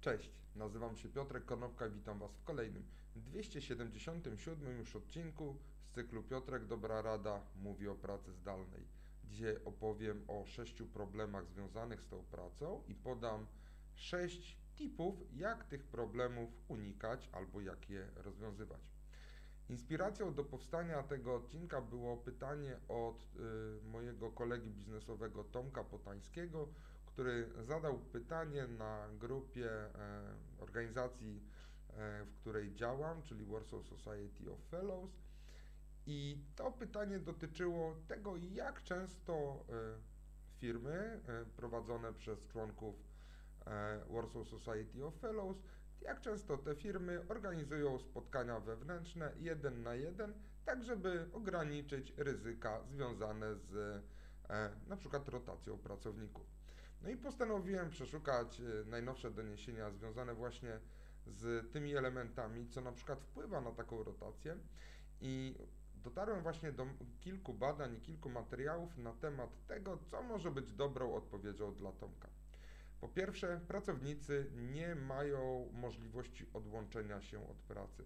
Cześć, nazywam się Piotrek Konopka i witam Was w kolejnym 277 już odcinku z cyklu Piotrek Dobra Rada mówi o pracy zdalnej. Dzisiaj opowiem o sześciu problemach związanych z tą pracą i podam sześć tipów, jak tych problemów unikać albo jak je rozwiązywać. Inspiracją do powstania tego odcinka było pytanie od y, mojego kolegi biznesowego Tomka Potańskiego, który zadał pytanie na grupie e, organizacji, e, w której działam, czyli Warsaw Society of Fellows. I to pytanie dotyczyło tego, jak często e, firmy prowadzone przez członków Warsaw Society of Fellows, jak często te firmy organizują spotkania wewnętrzne jeden na jeden, tak żeby ograniczyć ryzyka związane z na przykład rotacją pracowników. No i postanowiłem przeszukać e, najnowsze doniesienia związane właśnie z tymi elementami, co na przykład wpływa na taką rotację i dotarłem właśnie do kilku badań i kilku materiałów na temat tego, co może być dobrą odpowiedzią dla Tomka. Po pierwsze, pracownicy nie mają możliwości odłączenia się od pracy.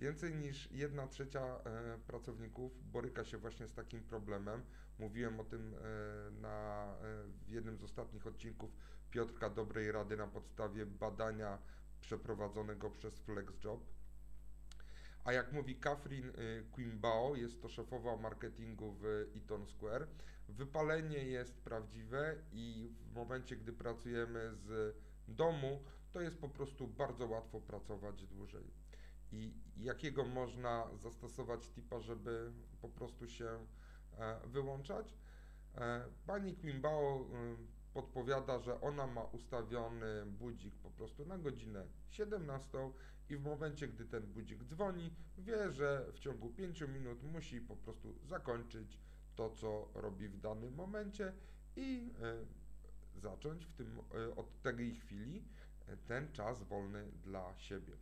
Więcej niż 1 trzecia e, pracowników boryka się właśnie z takim problemem. Mówiłem o tym e, na, e, w jednym z ostatnich odcinków Piotrka Dobrej Rady na podstawie badania przeprowadzonego przez FlexJob. A jak mówi Catherine Quimbao, jest to szefowa marketingu w Eaton Square, wypalenie jest prawdziwe i w momencie, gdy pracujemy z domu, to jest po prostu bardzo łatwo pracować dłużej i jakiego można zastosować tipa, żeby po prostu się e, wyłączać. E, pani Quimbao e, podpowiada, że ona ma ustawiony budzik po prostu na godzinę 17 i w momencie, gdy ten budzik dzwoni, wie, że w ciągu 5 minut musi po prostu zakończyć to, co robi w danym momencie i zacząć w tym, od tej chwili ten czas wolny dla siebie.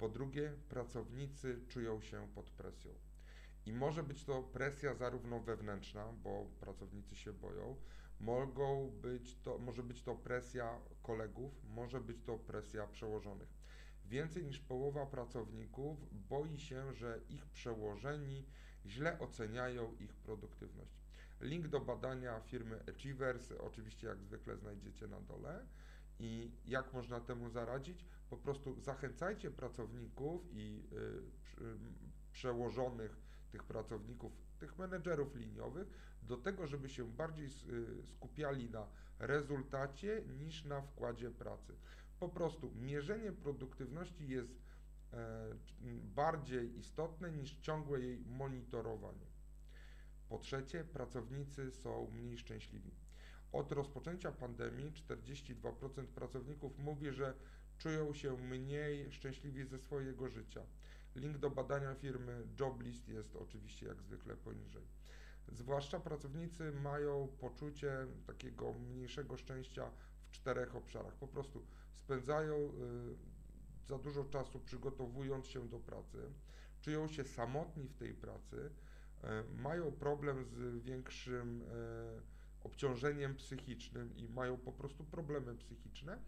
Po drugie, pracownicy czują się pod presją. I może być to presja zarówno wewnętrzna, bo pracownicy się boją, mogą być to, może być to presja kolegów, może być to presja przełożonych. Więcej niż połowa pracowników boi się, że ich przełożeni źle oceniają ich produktywność. Link do badania firmy Achievers oczywiście jak zwykle znajdziecie na dole. I jak można temu zaradzić? Po prostu zachęcajcie pracowników i y, przełożonych tych pracowników, tych menedżerów liniowych do tego, żeby się bardziej y, skupiali na rezultacie niż na wkładzie pracy. Po prostu mierzenie produktywności jest e, bardziej istotne niż ciągłe jej monitorowanie. Po trzecie, pracownicy są mniej szczęśliwi. Od rozpoczęcia pandemii 42% pracowników mówi, że czują się mniej szczęśliwi ze swojego życia. Link do badania firmy Joblist jest oczywiście jak zwykle poniżej. Zwłaszcza pracownicy mają poczucie takiego mniejszego szczęścia w czterech obszarach. Po prostu spędzają y, za dużo czasu przygotowując się do pracy, czują się samotni w tej pracy, y, mają problem z większym y, obciążeniem psychicznym i mają po prostu problemy psychiczne.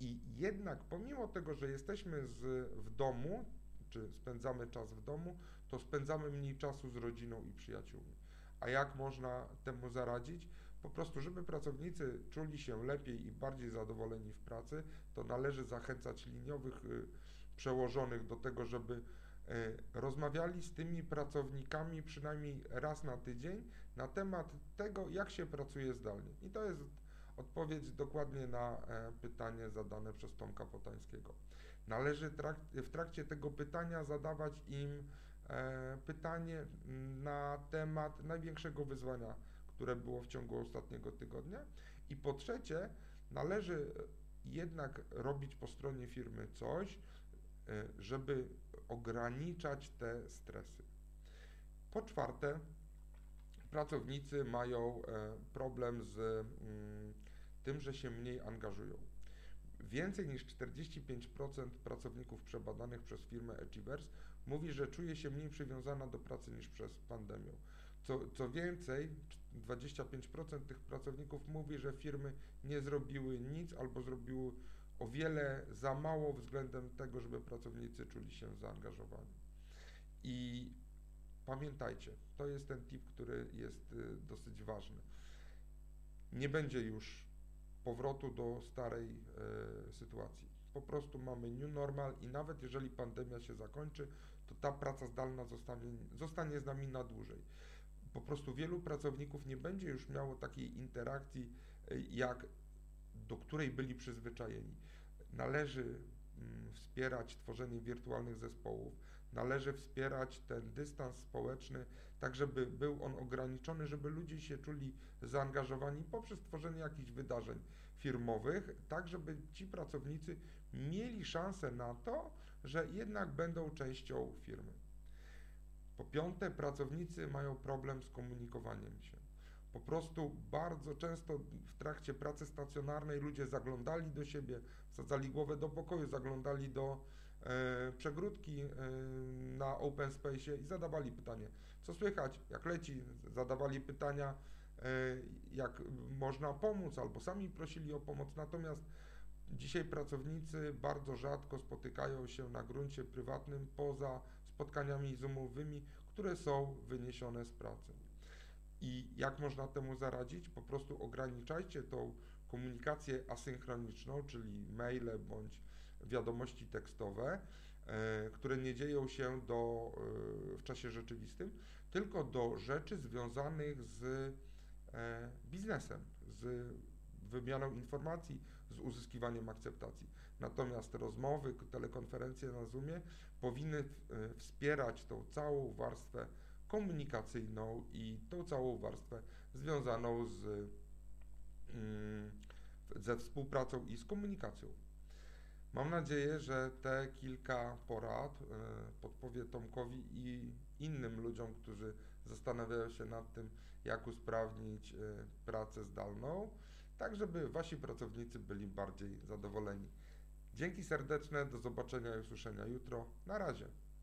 I jednak pomimo tego, że jesteśmy z, w domu, czy spędzamy czas w domu, to spędzamy mniej czasu z rodziną i przyjaciółmi. A jak można temu zaradzić? Po prostu, żeby pracownicy czuli się lepiej i bardziej zadowoleni w pracy, to należy zachęcać liniowych y, przełożonych do tego, żeby rozmawiali z tymi pracownikami przynajmniej raz na tydzień na temat tego, jak się pracuje zdalnie. I to jest odpowiedź dokładnie na e, pytanie zadane przez Tomka Potańskiego. Należy w trakcie tego pytania zadawać im e, pytanie na temat największego wyzwania, które było w ciągu ostatniego tygodnia. I po trzecie, należy jednak robić po stronie firmy coś, żeby ograniczać te stresy. Po czwarte, pracownicy mają e, problem z mm, tym, że się mniej angażują. Więcej niż 45% pracowników przebadanych przez firmę Achievers mówi, że czuje się mniej przywiązana do pracy niż przez pandemię. Co, co więcej, 25% tych pracowników mówi, że firmy nie zrobiły nic albo zrobiły o wiele za mało względem tego, żeby pracownicy czuli się zaangażowani. I pamiętajcie, to jest ten tip, który jest y, dosyć ważny. Nie będzie już powrotu do starej y, sytuacji. Po prostu mamy new normal i nawet jeżeli pandemia się zakończy, to ta praca zdalna zostanie, zostanie z nami na dłużej. Po prostu wielu pracowników nie będzie już miało takiej interakcji, y, jak do której byli przyzwyczajeni. Należy mm, wspierać tworzenie wirtualnych zespołów, należy wspierać ten dystans społeczny, tak żeby był on ograniczony, żeby ludzie się czuli zaangażowani poprzez tworzenie jakichś wydarzeń firmowych, tak żeby ci pracownicy mieli szansę na to, że jednak będą częścią firmy. Po piąte, pracownicy mają problem z komunikowaniem się. Po prostu bardzo często w trakcie pracy stacjonarnej ludzie zaglądali do siebie, wsadzali głowę do pokoju, zaglądali do e, przegródki e, na open space i zadawali pytanie, co słychać, jak leci, zadawali pytania, e, jak można pomóc, albo sami prosili o pomoc. Natomiast dzisiaj pracownicy bardzo rzadko spotykają się na gruncie prywatnym poza spotkaniami zoomowymi, które są wyniesione z pracy. I jak można temu zaradzić? Po prostu ograniczajcie tą komunikację asynchroniczną, czyli maile bądź wiadomości tekstowe, e, które nie dzieją się do, e, w czasie rzeczywistym, tylko do rzeczy związanych z e, biznesem, z wymianą informacji, z uzyskiwaniem akceptacji. Natomiast rozmowy, telekonferencje na Zoomie powinny wspierać tą całą warstwę komunikacyjną i tą całą warstwę związaną z, mm, ze współpracą i z komunikacją. Mam nadzieję, że te kilka porad e, podpowie Tomkowi i innym ludziom, którzy zastanawiają się nad tym, jak usprawnić e, pracę zdalną, tak żeby wasi pracownicy byli bardziej zadowoleni. Dzięki serdeczne, do zobaczenia i usłyszenia jutro. Na razie.